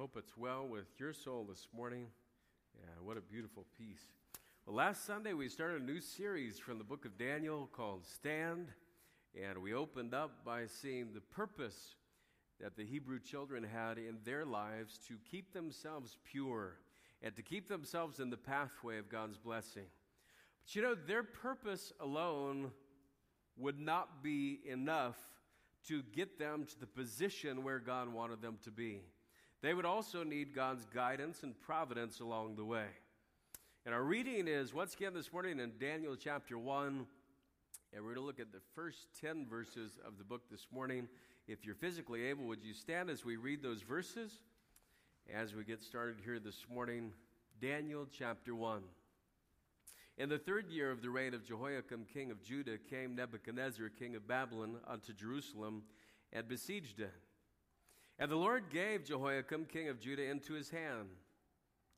hope it's well with your soul this morning. Yeah, what a beautiful piece. Well, last Sunday we started a new series from the book of Daniel called Stand, and we opened up by seeing the purpose that the Hebrew children had in their lives to keep themselves pure and to keep themselves in the pathway of God's blessing. But you know, their purpose alone would not be enough to get them to the position where God wanted them to be. They would also need God's guidance and providence along the way. And our reading is once again this morning in Daniel chapter 1. And we're going to look at the first 10 verses of the book this morning. If you're physically able, would you stand as we read those verses? As we get started here this morning, Daniel chapter 1. In the third year of the reign of Jehoiakim, king of Judah, came Nebuchadnezzar, king of Babylon, unto Jerusalem and besieged it. And the Lord gave Jehoiakim, king of Judah, into his hand,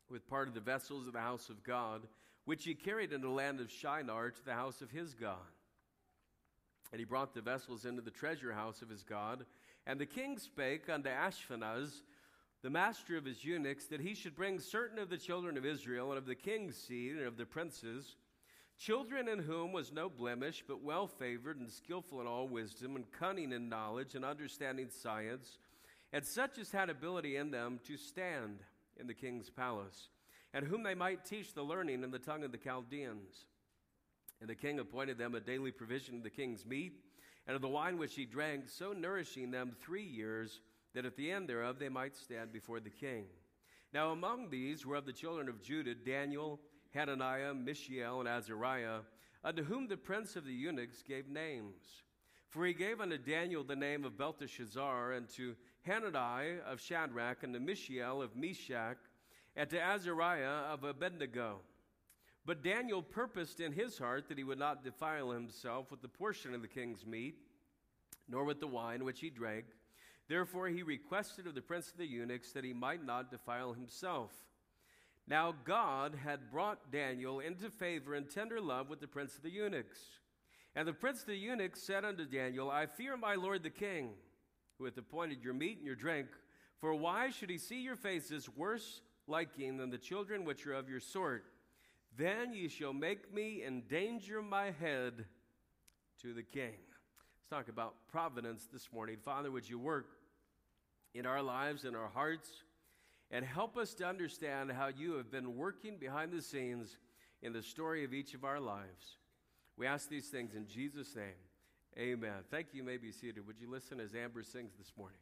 with part of the vessels of the house of God, which he carried into the land of Shinar to the house of his God. And he brought the vessels into the treasure house of his God. And the king spake unto Ashpenaz, the master of his eunuchs, that he should bring certain of the children of Israel and of the king's seed and of the princes, children in whom was no blemish, but well favored and skillful in all wisdom, and cunning in knowledge, and understanding science and such as had ability in them to stand in the king's palace, and whom they might teach the learning in the tongue of the Chaldeans. And the king appointed them a daily provision of the king's meat, and of the wine which he drank, so nourishing them three years, that at the end thereof they might stand before the king. Now among these were of the children of Judah Daniel, Hananiah, Mishael, and Azariah, unto whom the prince of the eunuchs gave names. For he gave unto Daniel the name of Belteshazzar, and to Hananiah of Shadrach, and to Mishael of Meshach, and to Azariah of Abednego. But Daniel purposed in his heart that he would not defile himself with the portion of the king's meat, nor with the wine which he drank. Therefore he requested of the prince of the eunuchs that he might not defile himself. Now God had brought Daniel into favor and tender love with the prince of the eunuchs. And the prince of the eunuchs said unto Daniel, I fear my lord the king who hath appointed your meat and your drink. For why should he see your faces worse liking than the children which are of your sort? Then ye shall make me endanger my head to the king. Let's talk about providence this morning. Father, would you work in our lives, in our hearts, and help us to understand how you have been working behind the scenes in the story of each of our lives. We ask these things in Jesus' name. Amen. Thank you. you may be seated. Would you listen as Amber sings this morning?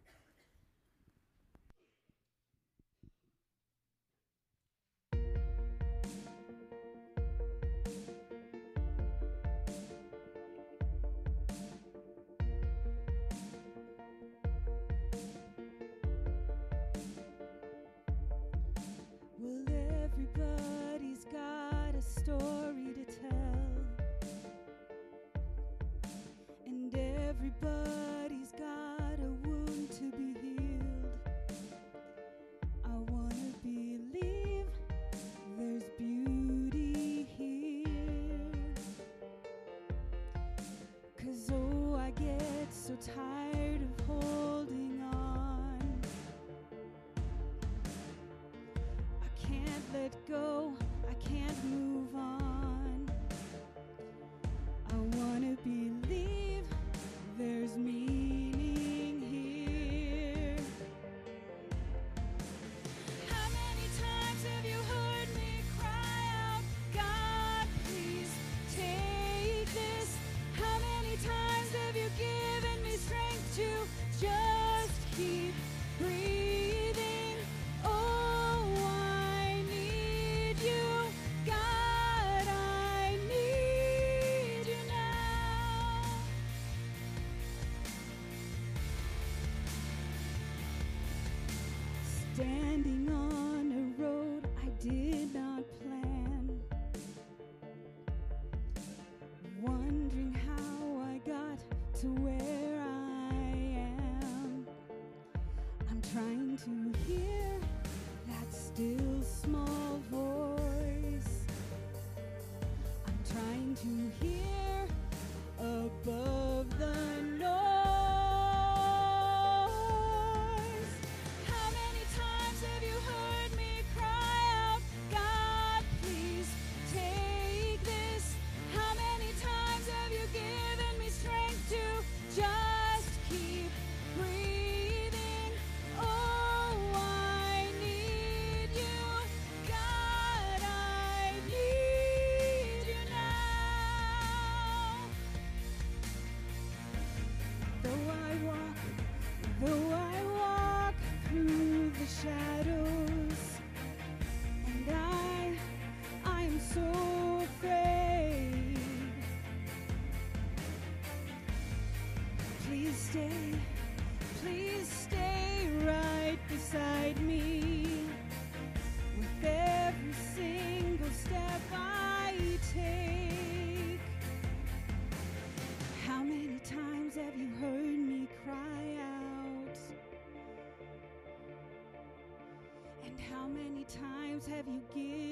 Well, everybody's got a story. bird. Times have you given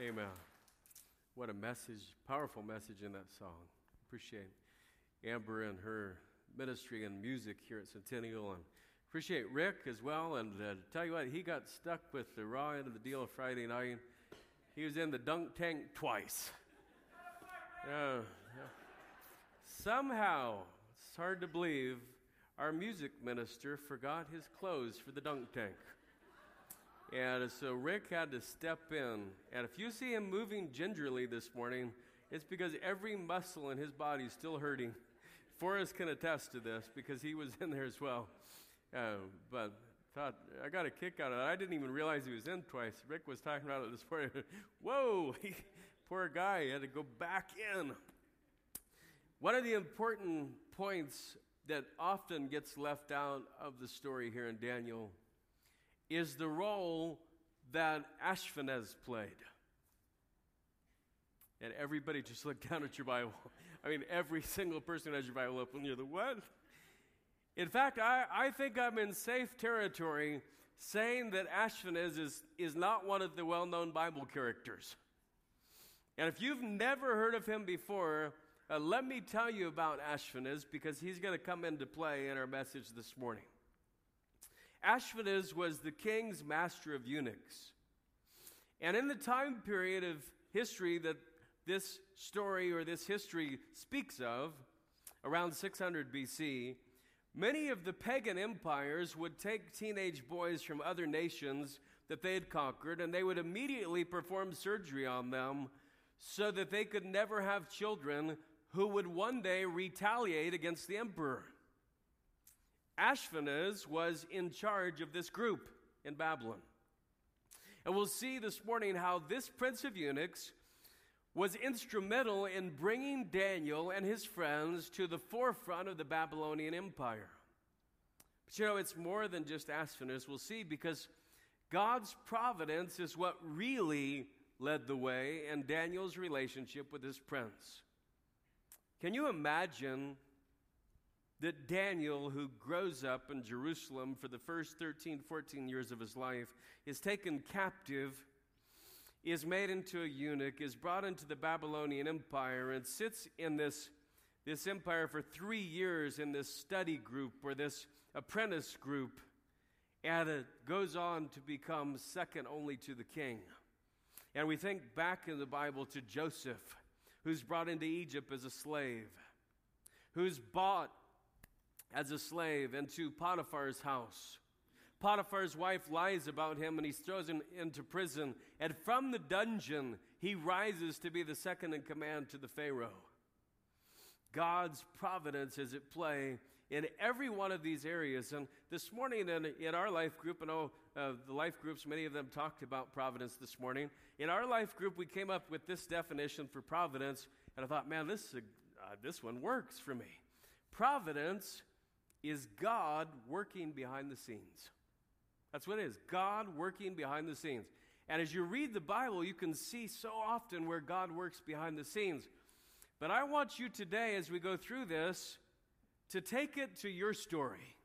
Amen. What a message, powerful message in that song. Appreciate Amber and her ministry and music here at Centennial, and appreciate Rick as well. And uh, tell you what, he got stuck with the raw end of the deal Friday night. He was in the dunk tank twice. Yeah. Somehow, it's hard to believe, our music minister forgot his clothes for the dunk tank. And so Rick had to step in. And if you see him moving gingerly this morning, it's because every muscle in his body is still hurting. Forrest can attest to this because he was in there as well. Uh, but thought I got a kick out of it. I didn't even realize he was in twice. Rick was talking about it this morning. Whoa, poor guy he had to go back in. One of the important points that often gets left out of the story here in Daniel is the role that Ashpenaz played. And everybody just look down at your Bible. I mean, every single person has your Bible open. You're the what? In fact, I, I think I'm in safe territory saying that Ashpenaz is, is not one of the well known Bible characters. And if you've never heard of him before, uh, let me tell you about Ashpenaz because he's going to come into play in our message this morning. Ashpenaz was the king's master of eunuchs. And in the time period of history that this story or this history speaks of, around 600 BC, many of the pagan empires would take teenage boys from other nations that they had conquered and they would immediately perform surgery on them so that they could never have children who would one day retaliate against the emperor. Ashpenaz was in charge of this group in Babylon. And we'll see this morning how this prince of eunuchs was instrumental in bringing Daniel and his friends to the forefront of the Babylonian Empire. But you know, it's more than just Ashpenaz, we'll see, because God's providence is what really led the way in Daniel's relationship with his prince. Can you imagine that Daniel, who grows up in Jerusalem for the first 13, 14 years of his life, is taken captive, is made into a eunuch, is brought into the Babylonian Empire, and sits in this, this empire for three years in this study group or this apprentice group, and it goes on to become second only to the king. And we think back in the Bible to Joseph, who's brought into Egypt as a slave, who's bought as a slave into Potiphar's house. Potiphar's wife lies about him and he's thrown into prison. And from the dungeon, he rises to be the second in command to the Pharaoh. God's providence is at play in every one of these areas. And this morning in, in our life group, I know uh, the life groups, many of them talked about providence this morning. In our life group, we came up with this definition for providence, and I thought, man, this, uh, this one works for me. Providence is God working behind the scenes. That's what it is God working behind the scenes. And as you read the Bible, you can see so often where God works behind the scenes. But I want you today, as we go through this, to take it to your story.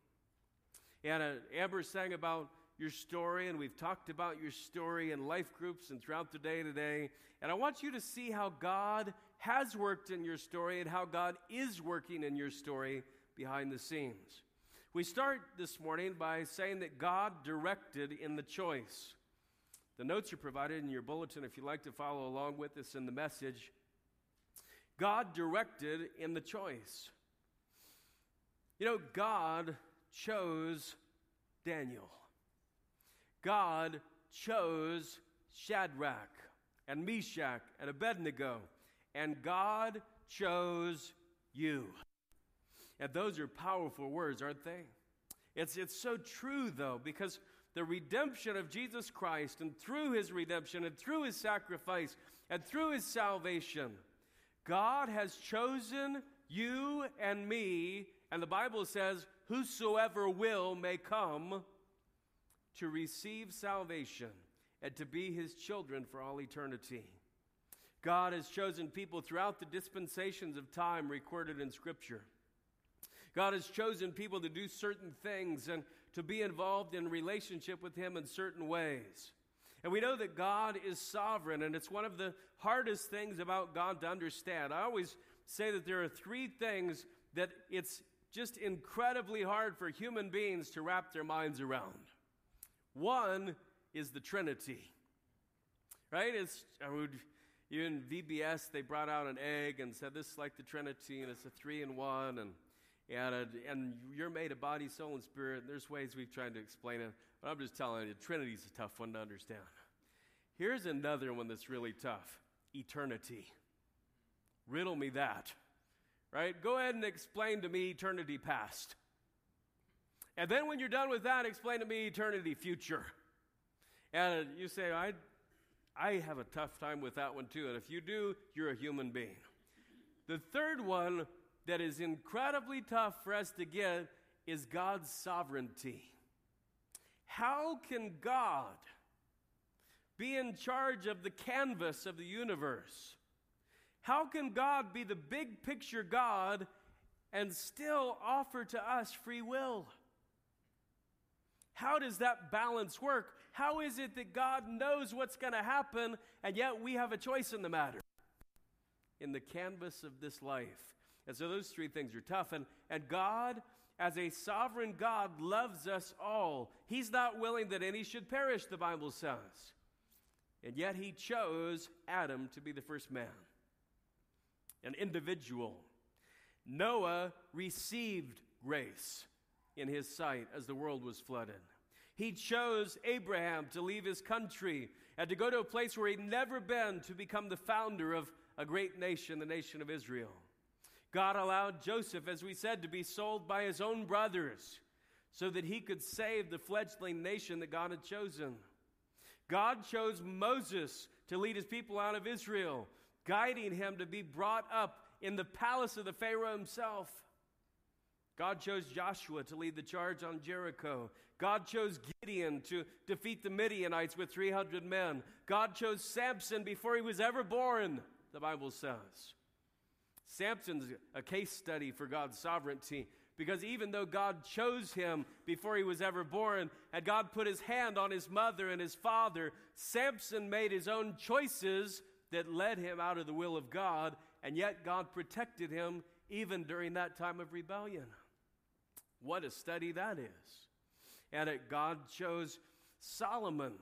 And uh, Amber sang about your story, and we've talked about your story in life groups and throughout the day today. And I want you to see how God has worked in your story and how God is working in your story behind the scenes. We start this morning by saying that God directed in the choice. The notes are provided in your bulletin if you'd like to follow along with us in the message. God directed in the choice. You know, God chose Daniel. God chose Shadrach and Meshach and Abednego. And God chose you. And those are powerful words, aren't they? It's, it's so true, though, because the redemption of Jesus Christ, and through his redemption, and through his sacrifice, and through his salvation, God has chosen you and me, and the Bible says, Whosoever will may come to receive salvation and to be his children for all eternity. God has chosen people throughout the dispensations of time recorded in Scripture. God has chosen people to do certain things and to be involved in relationship with Him in certain ways. And we know that God is sovereign, and it's one of the hardest things about God to understand. I always say that there are three things that it's just incredibly hard for human beings to wrap their minds around. One is the Trinity, right? It's, I would, even VBS, they brought out an egg and said, This is like the Trinity, and it's a three in one. And, and, a, and you're made of body, soul, and spirit. And there's ways we've tried to explain it, but I'm just telling you, Trinity's a tough one to understand. Here's another one that's really tough eternity. Riddle me that, right? Go ahead and explain to me eternity past. And then when you're done with that, explain to me eternity future. And you say, I, I have a tough time with that one too. And if you do, you're a human being. The third one that is incredibly tough for us to get is God's sovereignty. How can God be in charge of the canvas of the universe? How can God be the big picture God and still offer to us free will? How does that balance work? How is it that God knows what's going to happen and yet we have a choice in the matter? In the canvas of this life. And so those three things are tough. And, and God, as a sovereign God, loves us all. He's not willing that any should perish, the Bible says. And yet he chose Adam to be the first man, an individual. Noah received grace in his sight as the world was flooded. He chose Abraham to leave his country and to go to a place where he'd never been to become the founder of a great nation, the nation of Israel. God allowed Joseph, as we said, to be sold by his own brothers so that he could save the fledgling nation that God had chosen. God chose Moses to lead his people out of Israel, guiding him to be brought up in the palace of the Pharaoh himself. God chose Joshua to lead the charge on Jericho. God chose Gideon to defeat the Midianites with 300 men. God chose Samson before he was ever born, the Bible says. Samson's a case study for God's sovereignty because even though God chose him before he was ever born, and God put his hand on his mother and his father, Samson made his own choices that led him out of the will of God, and yet God protected him even during that time of rebellion. What a study that is. And it, God chose Solomon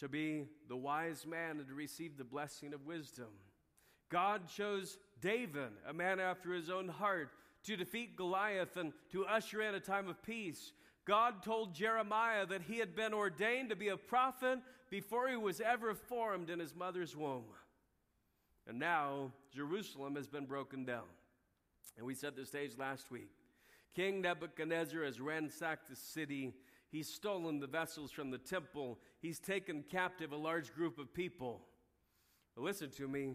to be the wise man and to receive the blessing of wisdom. God chose David, a man after his own heart, to defeat Goliath and to usher in a time of peace. God told Jeremiah that he had been ordained to be a prophet before he was ever formed in his mother's womb. And now Jerusalem has been broken down. And we set the stage last week. King Nebuchadnezzar has ransacked the city. He's stolen the vessels from the temple. He's taken captive a large group of people. Listen to me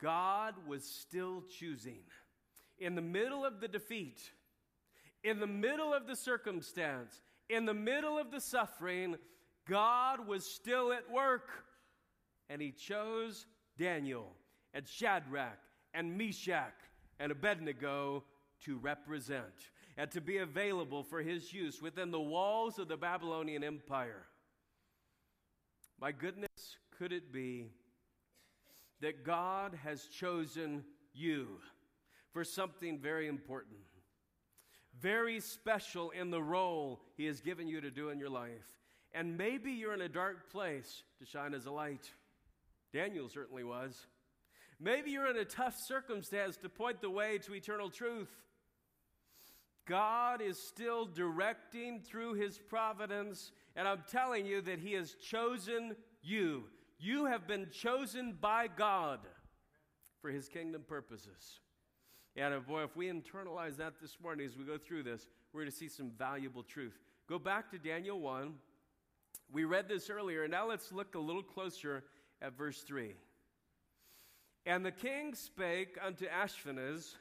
God was still choosing. In the middle of the defeat, in the middle of the circumstance, in the middle of the suffering, God was still at work. And he chose Daniel and Shadrach and Meshach and Abednego to represent. and to be available for his use within the walls of the Babylonian Empire. My goodness, could it be that God has chosen you for something very important, very special in the role he has given you to do in your life? And maybe you're in a dark place to shine as a light. Daniel certainly was. Maybe you're in a tough circumstance to point the way to eternal truth. God is still directing through his providence, and I'm telling you that he has chosen you. You have been chosen by God for his kingdom purposes. And boy, if we internalize that this morning as we go through this, we're going to see some valuable truth. Go back to Daniel 1. We read this earlier, and now let's look a little closer at verse 3. And the king spake unto Ashpenaz,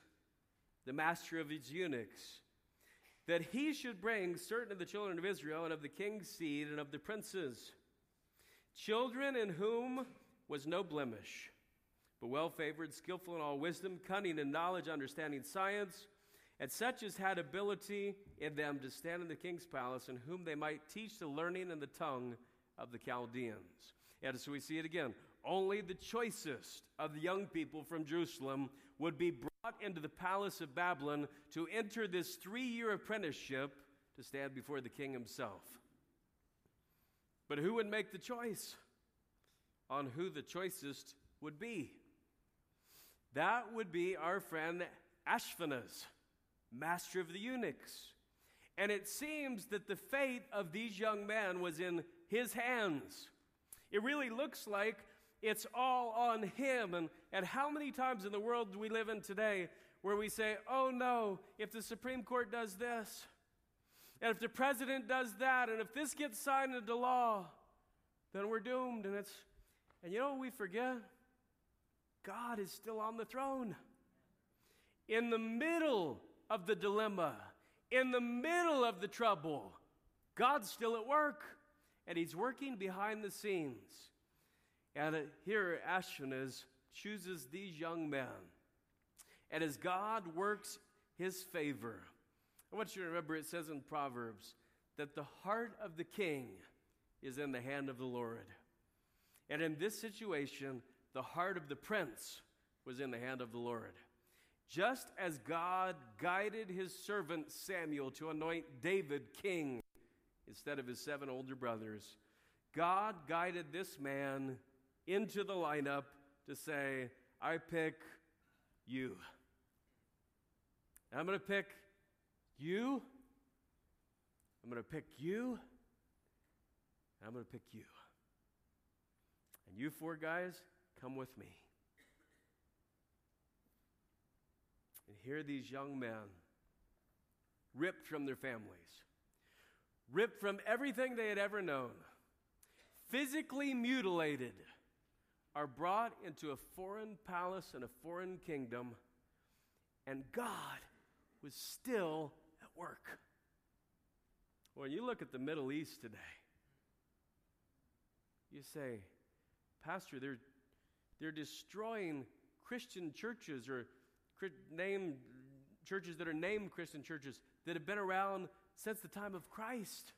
the master of his eunuchs, that he should bring certain of the children of Israel and of the king's seed and of the princes, children in whom was no blemish, but well favored, skillful in all wisdom, cunning in knowledge, understanding science, and such as had ability in them to stand in the king's palace, and whom they might teach the learning and the tongue of the Chaldeans. And so we see it again. Only the choicest of the young people from Jerusalem would be brought into the palace of Babylon to enter this three year apprenticeship to stand before the king himself. But who would make the choice on who the choicest would be? That would be our friend Ashpenaz, master of the eunuchs. And it seems that the fate of these young men was in his hands. It really looks like it's all on him. And, and how many times in the world do we live in today where we say, oh no, if the Supreme Court does this, and if the president does that, and if this gets signed into law, then we're doomed. And it's, and you know what we forget? God is still on the throne. In the middle of the dilemma, in the middle of the trouble, God's still at work, and He's working behind the scenes. And uh, here, Ashpenaz, chooses these young men. And as God works his favor, I want you to remember it says in Proverbs that the heart of the king is in the hand of the Lord. And in this situation, the heart of the prince was in the hand of the Lord. Just as God guided his servant Samuel to anoint David king instead of his seven older brothers, God guided this man into the lineup to say, I pick you. I'm going to pick you. I'm going to pick you. I'm going to pick you. And you four guys, come with me. And here these young men, ripped from their families, ripped from everything they had ever known, physically mutilated are brought into a foreign palace and a foreign kingdom, and God was still work. When you look at the Middle East today, you say, Pastor, they're, they're destroying Christian churches or named churches that are named Christian churches that have been around since the time of Christ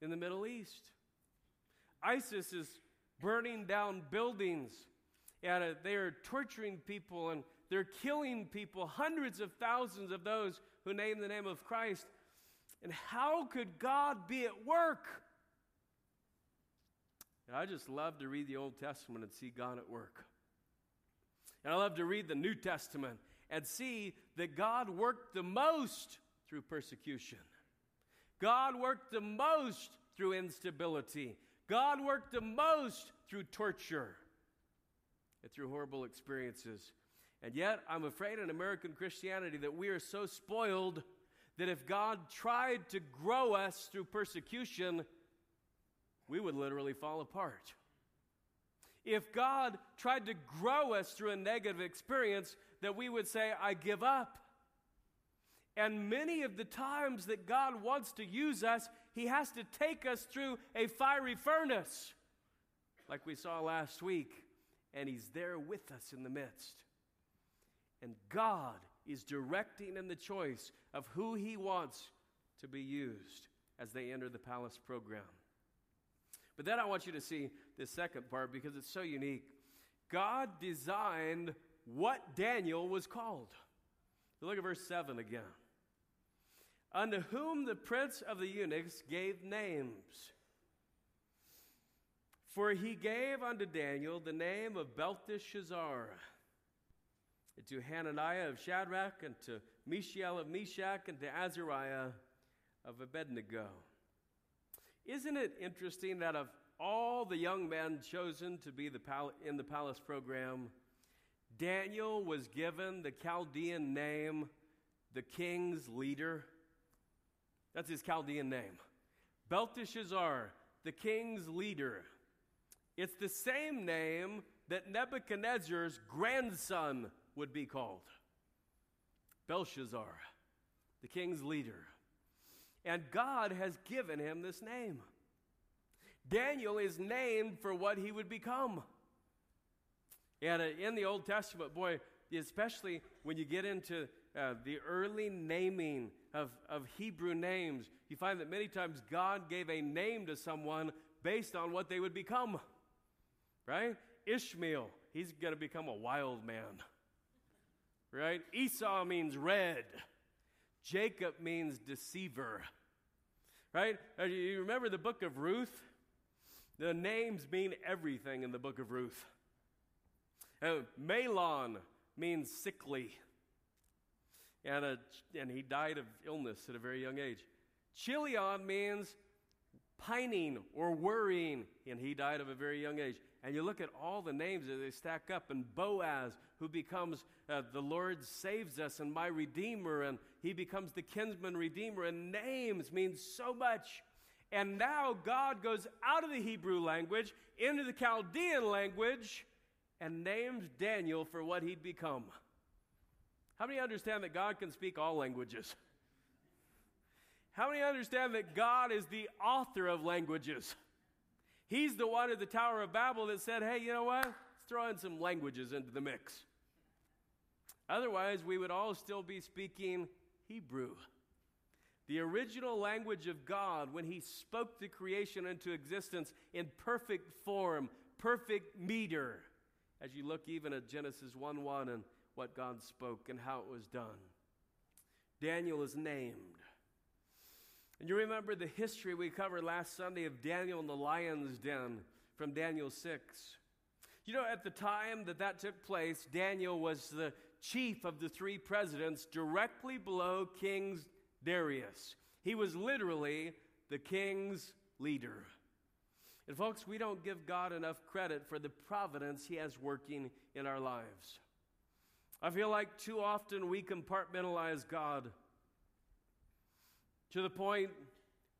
in the Middle East. ISIS is burning down buildings, and uh, they are torturing people and they're killing people, hundreds of thousands of those who name the name of Christ. And how could God be at work? And I just love to read the Old Testament and see God at work. And I love to read the New Testament and see that God worked the most through persecution. God worked the most through instability. God worked the most through torture and through horrible experiences. And yet, I'm afraid in American Christianity that we are so spoiled that if God tried to grow us through persecution, we would literally fall apart. If God tried to grow us through a negative experience, that we would say, I give up. And many of the times that God wants to use us, He has to take us through a fiery furnace, like we saw last week, and He's there with us in the midst. And God is directing in the choice of who he wants to be used as they enter the palace program. But then I want you to see this second part because it's so unique. God designed what Daniel was called. Look at verse 7 again. Unto whom the prince of the eunuchs gave names. For he gave unto Daniel the name of Belteshazzar, and to Hananiah of Shadrach, and to Mishael of Meshach, and to Azariah of Abednego. Isn't it interesting that of all the young men chosen to be the pal- in the palace program, Daniel was given the Chaldean name, the king's leader? That's his Chaldean name. Belteshazzar, the king's leader. It's the same name that Nebuchadnezzar's grandson would be called Belshazzar, the king's leader. And God has given him this name. Daniel is named for what he would become. And uh, in the Old Testament, boy, especially when you get into uh, the early naming of, of Hebrew names, you find that many times God gave a name to someone based on what they would become. Right? Ishmael, he's going to become a wild man. Right? Esau means red. Jacob means deceiver. Right? Uh, you remember the book of Ruth? The names mean everything in the book of Ruth. Uh, Mahlon means sickly. And, uh, and he died of illness at a very young age. Chilion means pining or worrying, and he died of a very young age. And you look at all the names that they stack up, and Boaz, who becomes uh, the Lord saves us and my Redeemer, and he becomes the kinsman Redeemer, and names mean so much. And now God goes out of the Hebrew language into the Chaldean language and names Daniel for what he'd become. How many understand that God can speak all languages? How many understand that God is the author of languages? He's the one at the Tower of Babel that said, hey, you know what? Let's throw in some languages into the mix. Otherwise, we would all still be speaking Hebrew. The original language of God, when He spoke the creation into existence in perfect form, perfect meter, as you look even at Genesis 1 1 and what God spoke and how it was done. Daniel is named. And you remember the history we covered last Sunday of Daniel in the lion's den from Daniel 6. You know, at the time that that took place, Daniel was the chief of the three presidents directly below King Darius. He was literally the king's leader. And, folks, we don't give God enough credit for the providence He has working in our lives. I feel like too often we compartmentalize God to the point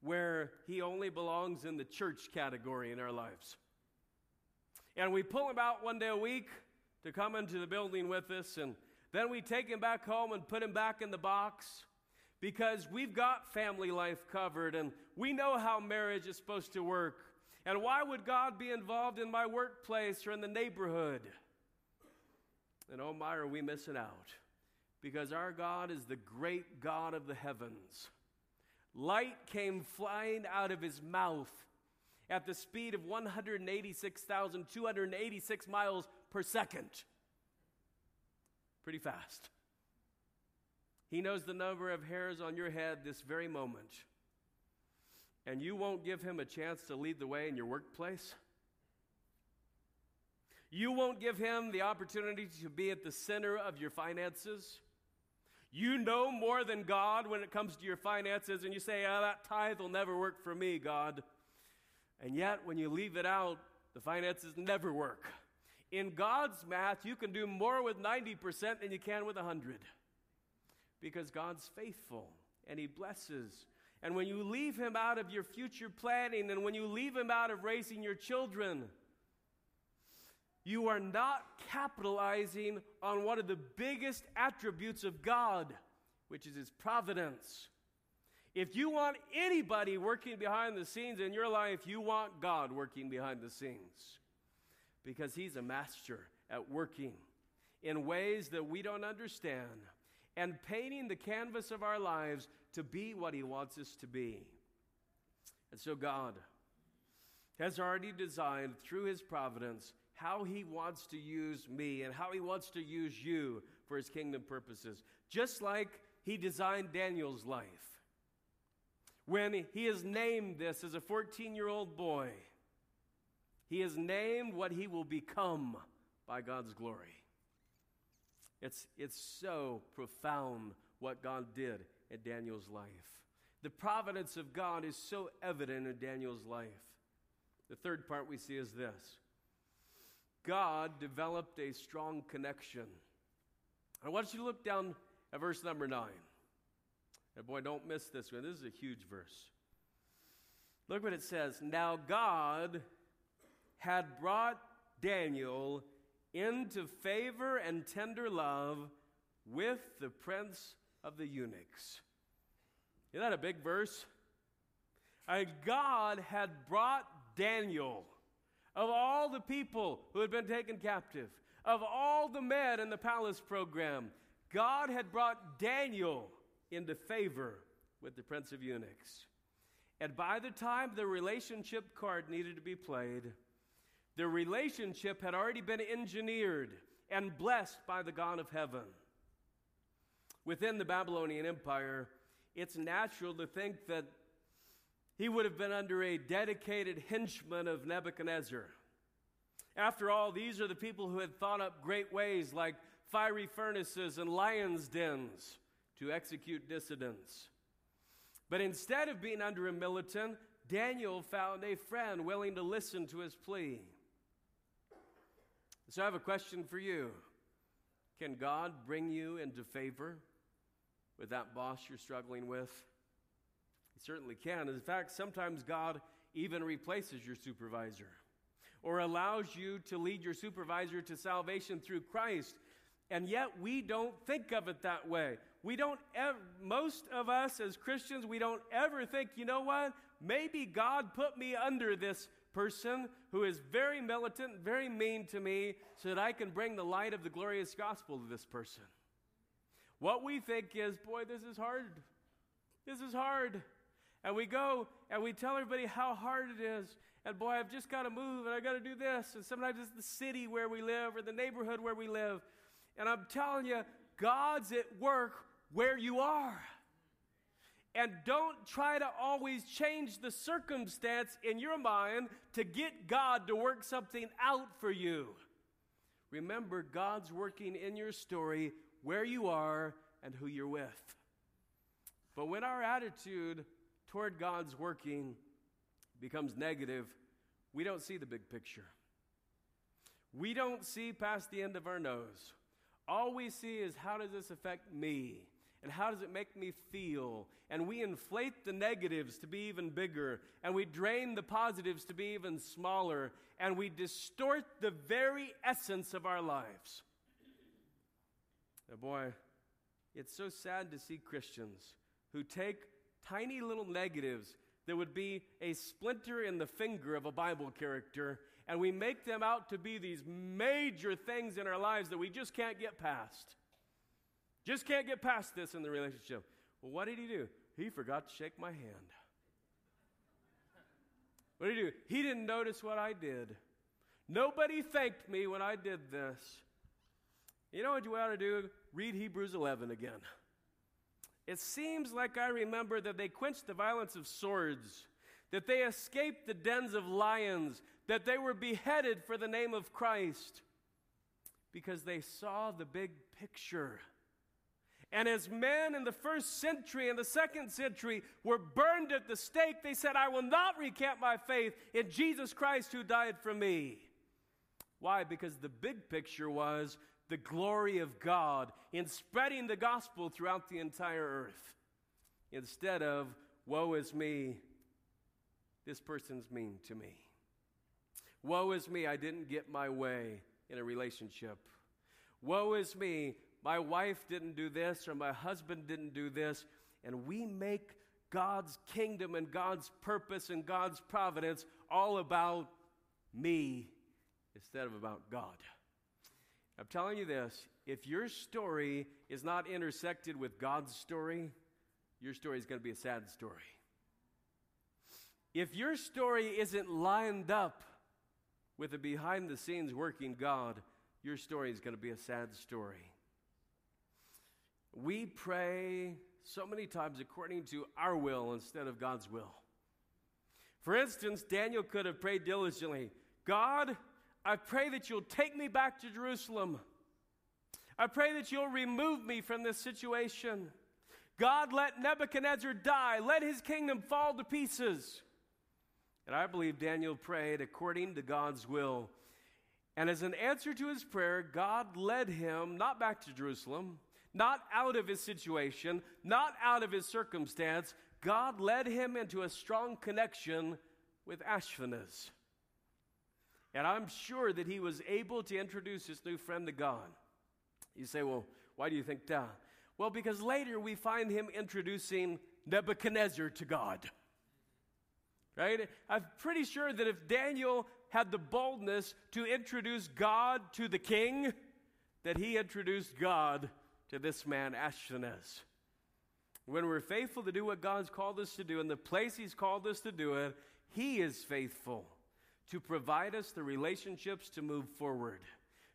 where He only belongs in the church category in our lives. And we pull Him out one day a week to come into the building with us, and then we take Him back home and put Him back in the box because we've got family life covered and we know how marriage is supposed to work. And why would God be involved in my workplace or in the neighborhood? And oh my, are we missing out? Because our God is the great God of the heavens. Light came flying out of his mouth at the speed of 186,286 miles per second. Pretty fast. He knows the number of hairs on your head this very moment. And you won't give him a chance to lead the way in your workplace? You won't give him the opportunity to be at the center of your finances? You know more than God when it comes to your finances, and you say, oh, that tithe will never work for me, God. And yet, when you leave it out, the finances never work. In God's math, you can do more with 90% than you can with 100 because God's faithful and He blesses. And when you leave Him out of your future planning and when you leave Him out of raising your children, you are not capitalizing on one of the biggest attributes of God, which is His providence. If you want anybody working behind the scenes in your life, you want God working behind the scenes because He's a master at working in ways that we don't understand and painting the canvas of our lives to be what He wants us to be. And so, God has already designed through His providence how He wants to use me and how He wants to use you for His kingdom purposes. Just like He designed Daniel's life. When He has named this as a 14 year old boy, He has named what He will become by God's glory. It's, it's so profound what God did in Daniel's life. The providence of God is so evident in Daniel's life. The third part we see is this God developed a strong connection. I want you to look down at verse number nine. And boy, don't miss this one. This is a huge verse. Look what it says. Now God had brought Daniel into favor and tender love with the prince of the eunuchs. Isn't that a big verse? And God had brought Daniel, of all the people who had been taken captive, of all the men in the palace program, God had brought Daniel into favor with the prince of eunuchs. And by the time the relationship card needed to be played, the relationship had already been engineered and blessed by the God of heaven. Within the Babylonian Empire, it's natural to think that he would have been under a dedicated henchman of Nebuchadnezzar. After all, these are the people who had thought up great ways like fiery furnaces and lions' dens to execute dissidents. But instead of being under a militant, Daniel found a friend willing to listen to his plea. So I have a question for you. Can God bring you into favor with that boss you're struggling with? He certainly can. In fact, sometimes God even replaces your supervisor or allows you to lead your supervisor to salvation through Christ. And yet we don't think of it that way. We don't most of us as Christians, we don't ever think, you know what? Maybe God put me under this person who is very militant, very mean to me, so that I can bring the light of the glorious gospel to this person. What we think is, boy, this is hard. This is hard. And we go and we tell everybody how hard it is. And boy, I've just got to move and I got to do this. And sometimes it's the city where we live or the neighborhood where we live. And I'm telling you, God's at work where you are. And don't try to always change the circumstance in your mind to get God to work something out for you. Remember, God's working in your story where you are and who you're with. But when our attitude toward God's working becomes negative, we don't see the big picture. We don't see past the end of our nose. All we see is how does this affect me? And how does it make me feel? And we inflate the negatives to be even bigger, and we drain the positives to be even smaller, and we distort the very essence of our lives. Now, boy, it's so sad to see Christians who take tiny little negatives that would be a splinter in the finger of a Bible character, and we make them out to be these major things in our lives that we just can't get past. Just can't get past this in the relationship. Well, what did he do? He forgot to shake my hand. What did he do? He didn't notice what I did. Nobody thanked me when I did this. You know what you ought to do? Read Hebrews 11 again. It seems like I remember that they quenched the violence of swords, that they escaped the dens of lions, that they were beheaded for the name of Christ because they saw the big picture. And as men in the first century and the second century were burned at the stake, they said, I will not recant my faith in Jesus Christ who died for me. Why? Because the big picture was the glory of God in spreading the gospel throughout the entire earth. Instead of, woe is me, this person's mean to me. Woe is me, I didn't get my way in a relationship. Woe is me, my wife didn't do this or my husband didn't do this. And we make God's kingdom and God's purpose and God's providence all about me instead of about God. I'm telling you this if your story is not intersected with God's story, your story is going to be a sad story. If your story isn't lined up with a behind the scenes working God, your story is going to be a sad story. We pray so many times according to our will instead of God's will. For instance, Daniel could have prayed diligently God, I pray that you'll take me back to Jerusalem. I pray that you'll remove me from this situation. God, let Nebuchadnezzar die. Let his kingdom fall to pieces. And I believe Daniel prayed according to God's will. And as an answer to his prayer, God led him not back to Jerusalem, not out of his situation, not out of his circumstance. God led him into a strong connection with Ashpenaz. And I'm sure that he was able to introduce his new friend to God. You say, well, why do you think that? Well, because later we find him introducing Nebuchadnezzar to God. Right? I'm pretty sure that if Daniel had the boldness to introduce God to the king, that he introduced God to this man, Ashpenaz. When we're faithful to do what God's called us to do in the place He's called us to do it, He is faithful to provide us the relationships to move forward,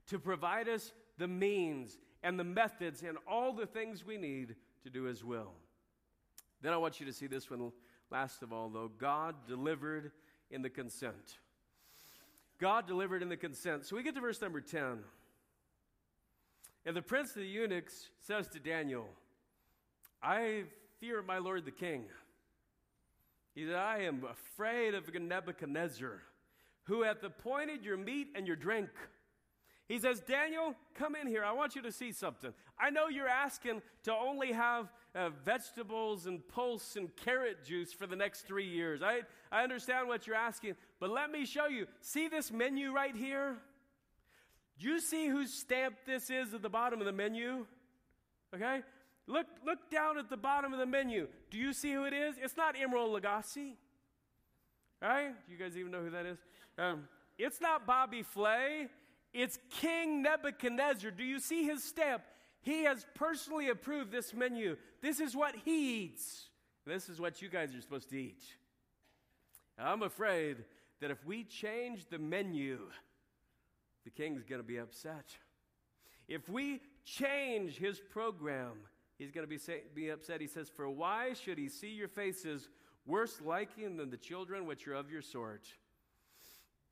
to provide us the means and the methods and all the things we need to do His will. Then I want you to see this one last of all, though. God delivered in the consent. God delivered in the consent. So we get to verse number 10. And the prince of the eunuchs says to Daniel, I fear my lord the king. He said, I am afraid of Nebuchadnezzar, who hath appointed your meat and your drink. He says, Daniel, come in here. I want you to see something. I know you're asking to only have uh, vegetables and pulse and carrot juice for the next three years. I, I understand what you're asking, but let me show you. See this menu right here? Do you see whose stamp this is at the bottom of the menu? Okay? Look, look down at the bottom of the menu. Do you see who it is? It's not Emeril Lagasse. Right? Do you guys even know who that is? Um, it's not Bobby Flay. It's King Nebuchadnezzar. Do you see his stamp? He has personally approved this menu. This is what he eats. This is what you guys are supposed to eat. I'm afraid that if we change the menu, the king's going to be upset. If we change his program, he's going to be, be upset. He says, For why should he see your faces worse liking than the children which are of your sort?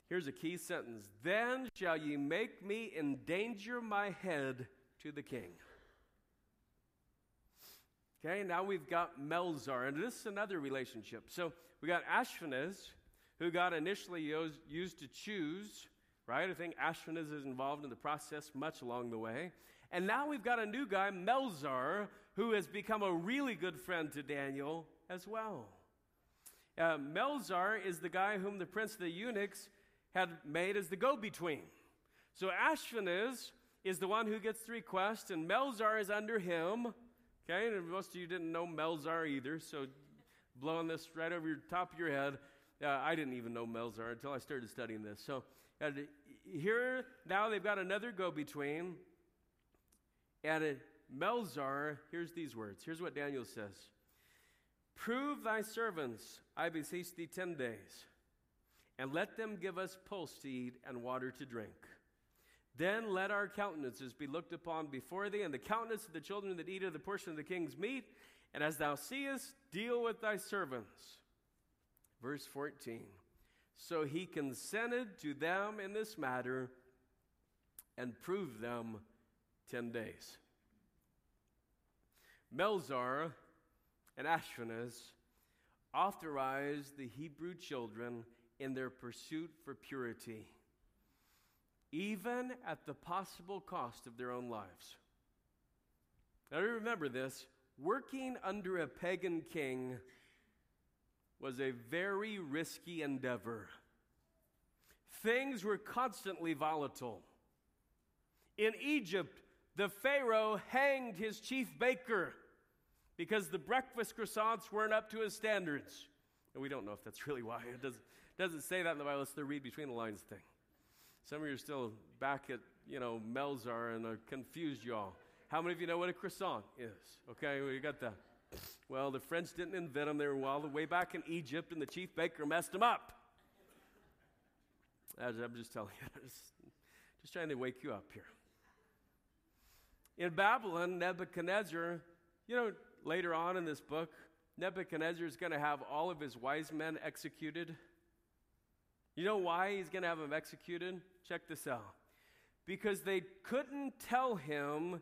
Here's a key sentence Then shall ye make me endanger my head to the king. Okay, now we've got Melzar, and this is another relationship. So we got Ashpenaz, who God initially used, to choose, right? I think Ashpenaz is involved in the process much along the way. And now we've got a new guy, Melzar, who has become a really good friend to Daniel as well. Uh, Melzar is the guy whom the prince of the eunuchs had made as the go between. So Ashpenaz is the one who gets the request, and Melzar is under him. Okay, and most of you didn't know Melzar either, so blowing this right over your top of your head. Uh, I didn't even know Melzar until I started studying this. So uh, here now they've got another go between, and Melzar. Here's these words. Here's what Daniel says: "Prove thy servants, I beseech thee, ten days." and let them give us pulse to eat and water to drink. Then let our countenances be looked upon before thee, and the countenance of the children that eat of the portion of the king's meat. And as thou seest, deal with thy servants. Verse 14. So he consented to them in this matter and proved them 10 days. Melzar and Ashpenaz authorized the Hebrew children in their pursuit for purity, even at the possible cost of their own lives. Now, remember this working under a pagan king was a very risky endeavor. Things were constantly volatile. In Egypt, the Pharaoh hanged his chief baker because the breakfast croissants weren't up to his standards. And we don't know if that's really why. It doesn't, doesn't say that in the Bible. It's the read between the lines thing. Some of you are still back at you know, Melzar and are confused y'all. How many of you know what a croissant is? Okay, you got that. Well, the French didn't invent them. They were all the way back in Egypt, and the chief baker messed them up. I'm just telling you, just, just trying to wake you up here. In Babylon, Nebuchadnezzar, you know, later on in this book, Nebuchadnezzar is going to have all of his wise men executed. You know why he's going to have them executed? Check this out. Because they couldn't tell him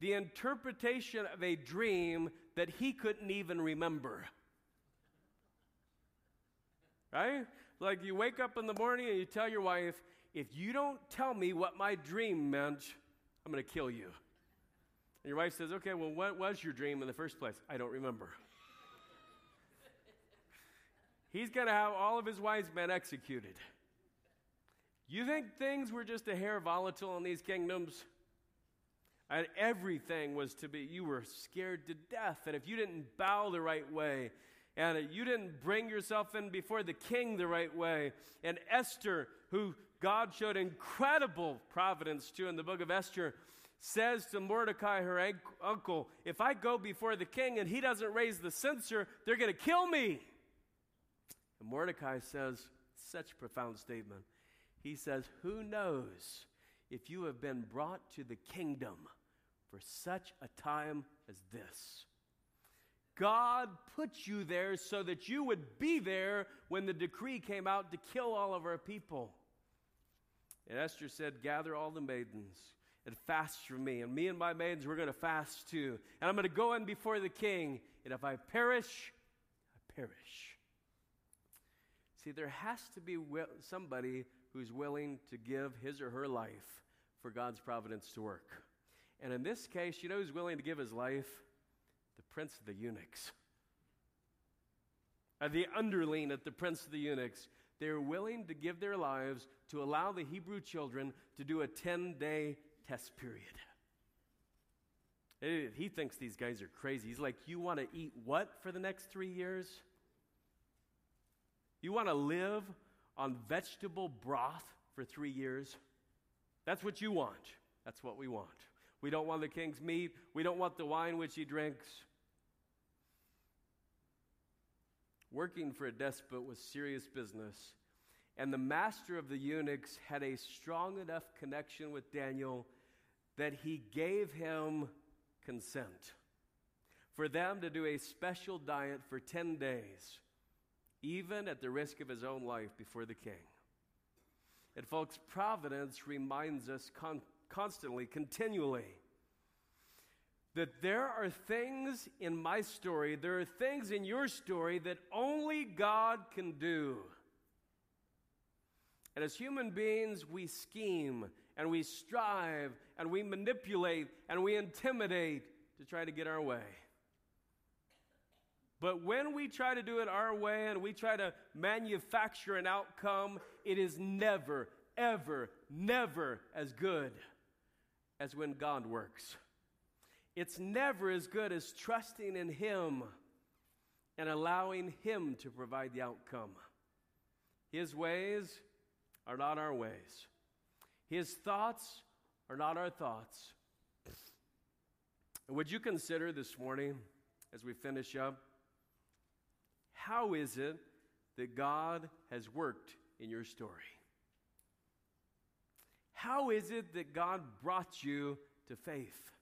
the interpretation of a dream that he couldn't even remember. Right? Like you wake up in the morning and you tell your wife, if you don't tell me what my dream meant, I'm going to kill you. And your wife says, okay, well, what was your dream in the first place? I don't remember. He's going to have all of his wise men executed. You think things were just a hair volatile in these kingdoms? And everything was to be, you were scared to death. And if you didn't bow the right way, and you didn't bring yourself in before the king the right way, and Esther, who God showed incredible providence to in the book of Esther, says to Mordecai, her uncle, If I go before the king and he doesn't raise the censer, they're going to kill me. And Mordecai says, such profound statement. He says, Who knows if you have been brought to the kingdom for such a time as this? God put you there so that you would be there when the decree came out to kill all of our people. And Esther said, Gather all the maidens and fast for me. And me and my maidens, we're going to fast too. And I'm going to go in before the king. And if I perish, I perish. See, there has to be somebody who's willing to give his or her life for God's providence to work. And in this case, you know who's willing to give his life? The prince of the eunuchs. Uh, the underling at the prince of the eunuchs. They're willing to give their lives to allow the Hebrew children to do a 10 day test period. He thinks these guys are crazy. He's like, You want to eat what for the next three years? You want to live on vegetable broth for three years? That's what you want. That's what we want. We don't want the king's meat. We don't want the wine which he drinks. Working for a despot was serious business. And the master of the eunuchs had a strong enough connection with Daniel that he gave him consent for them to do a special diet for 10 days, even at the risk of his own life before the king. And, folks, providence reminds us con- constantly, continually, that there are things in my story, there are things in your story that only God can do. And as human beings, we scheme and we strive and we manipulate and we intimidate to try to get our way. But when we try to do it our way and we try to manufacture an outcome, it is never, ever, never as good as when God works. It's never as good as trusting in Him and allowing Him to provide the outcome. His ways are not our ways, His thoughts are not our thoughts. Would you consider this morning, as we finish up, how is it that God has worked in your story? How is it that God brought you to faith?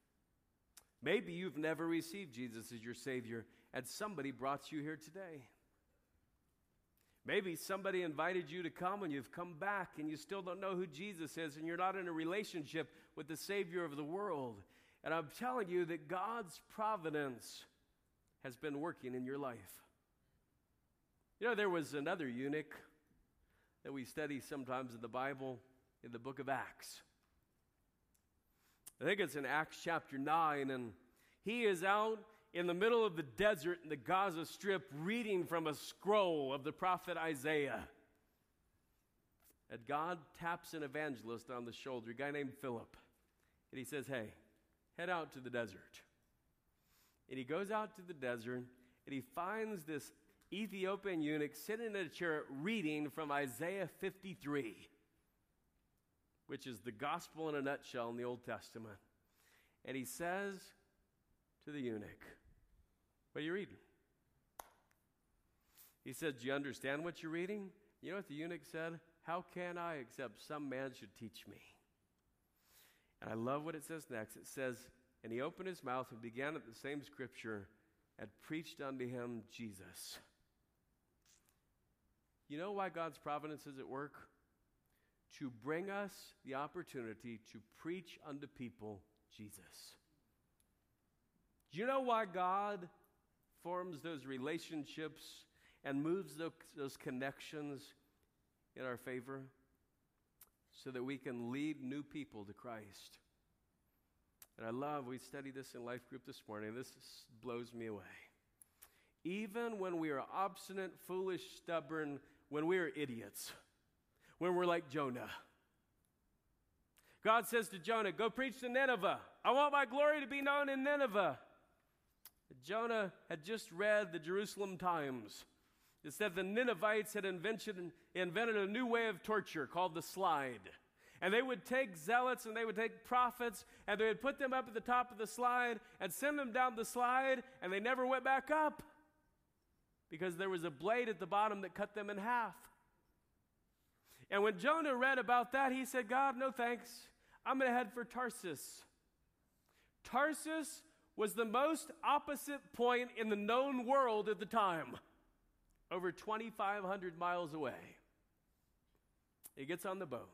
Maybe you've never received Jesus as your Savior, and somebody brought you here today. Maybe somebody invited you to come and you've come back and you still don't know who Jesus is and you're not in a relationship with the Savior of the world. And I'm telling you that God's providence has been working in your life. You know, there was another eunuch that we study sometimes in the Bible in the book of Acts. I think it's in Acts chapter 9, and he is out in the middle of the desert in the Gaza Strip reading from a scroll of the prophet Isaiah. And God taps an evangelist on the shoulder, a guy named Philip. And he says, Hey, head out to the desert. And he goes out to the desert and he finds this Ethiopian eunuch sitting in a chair reading from Isaiah 53. which is the gospel in a nutshell in the Old Testament. And he says to the eunuch, What are you reading? He said, Do you understand what you're reading? You know what the eunuch said? How can I except some man should teach me? And I love what it says next. It says, And he opened his mouth and began at the same scripture and preached unto him Jesus. You know why God's providence is at work? To bring us the opportunity to preach unto people Jesus. Do you know why God forms those relationships and moves those, connections in our favor? So that we can lead new people to Christ. And I love, we studied this in life group this morning. This blows me away. Even when we are obstinate, foolish, stubborn, when we are idiots, when we're like Jonah. God says to Jonah, Go preach to Nineveh. I want my glory to be known in Nineveh. Jonah had just read the Jerusalem Times. It said the Ninevites had invented, invented a new way of torture called the slide. And they would take zealots and they would take prophets and they would put them up at the top of the slide and send them down the slide, and they never went back up because there was a blade at the bottom that cut them in half. And when Jonah read about that, he said, God, no thanks. I'm going to head for Tarsus. Tarsus was the most opposite point in the known world at the time, over 2,500 miles away. He gets on the boat,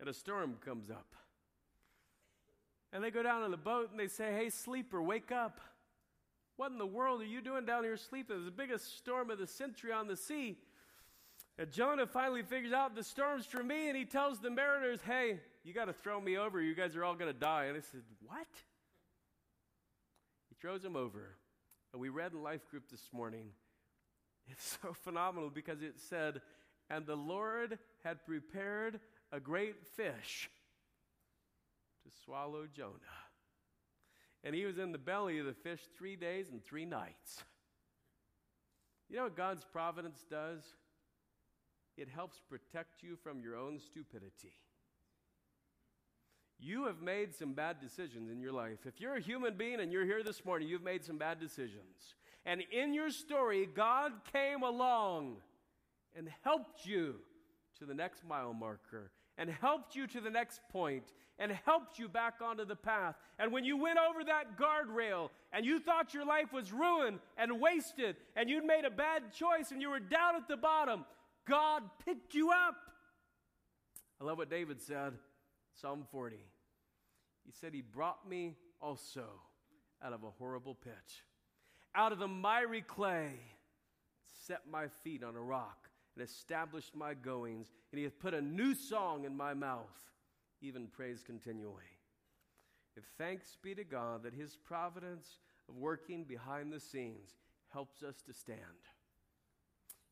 and a storm comes up. And they go down on the boat and they say, Hey, sleeper, wake up. What in the world are you doing down here sleeping? There's the biggest storm of the century on the sea. And Jonah finally figures out the storm's for me, and he tells the mariners, Hey, you got to throw me over. You guys are all going to die. And they said, What? Throws them over. And we read in Life Group this morning. It's so phenomenal because it said, And the Lord had prepared a great fish to swallow Jonah. And he was in the belly of the fish three days and three nights. You know what God's providence does? It helps protect you from your own stupidity. You have made some bad decisions in your life. If you're a human being and you're here this morning, you've made some bad decisions. And in your story, God came along and helped you to the next mile marker and helped you to the next point and helped you back onto the path. And when you went over that guardrail and you thought your life was ruined and wasted and you'd made a bad choice and you were down at the bottom, God picked you up. I love what David said, Psalm 40. He said, He brought me also out of a horrible pit, out of the miry clay, set my feet on a rock, and established my goings, and He hath put a new song in my mouth, even praise continually. If thanks be to God that His providence of working behind the scenes helps us to stand.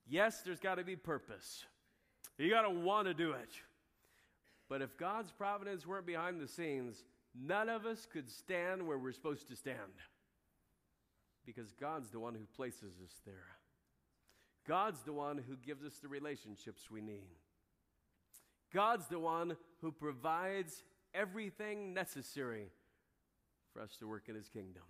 Yes, there's got to be purpose. You got to want to do it. But if God's providence weren't behind the scenes, none of us could stand where we're supposed to stand. Because God's the one who places us there. God's the one who gives us the relationships we need. God's the one who provides everything necessary for us to work in His kingdom.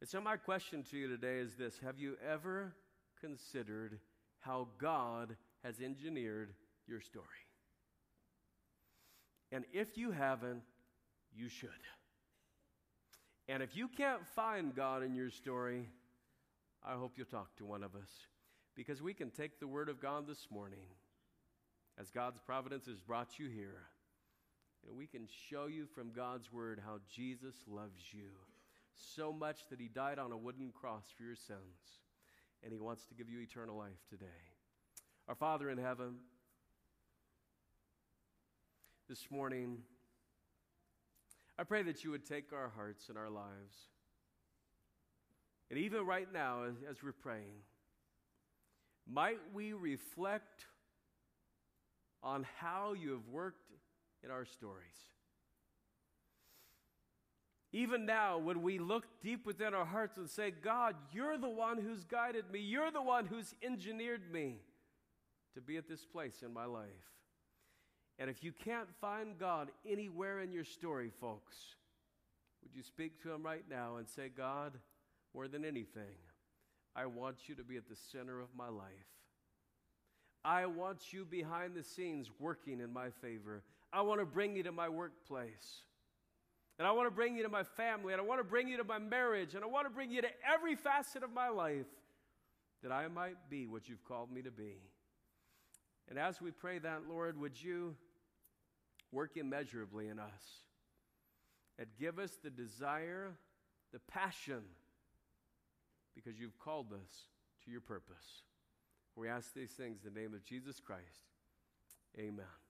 And so, my question to you today is this Have you ever considered how God has engineered your story? And if you haven't, you should. And if you can't find God in your story, I hope you'll talk to one of us because we can take the Word of God this morning as God's providence has brought you here. And we can show you from God's Word how Jesus loves you so much that He died on a wooden cross for your sins and He wants to give you eternal life today. Our Father in heaven, this morning, I pray that you would take our hearts and our lives. And even right now, as, we're praying, might we reflect on how you have worked in our stories. Even now, when we look deep within our hearts and say, God, you're the one who's guided me, you're the one who's engineered me to be at this place in my life. And if you can't find God anywhere in your story, folks, would you speak to Him right now and say, God, more than anything, I want you to be at the center of my life. I want you behind the scenes working in my favor. I want to bring you to my workplace. And I want to bring you to my family. And I want to bring you to my marriage. And I want to bring you to every facet of my life that I might be what you've called me to be. And as we pray that, Lord, would you work immeasurably in us and give us the desire, the passion, because you've called us to your purpose. We ask these things in the name of Jesus Christ. Amen.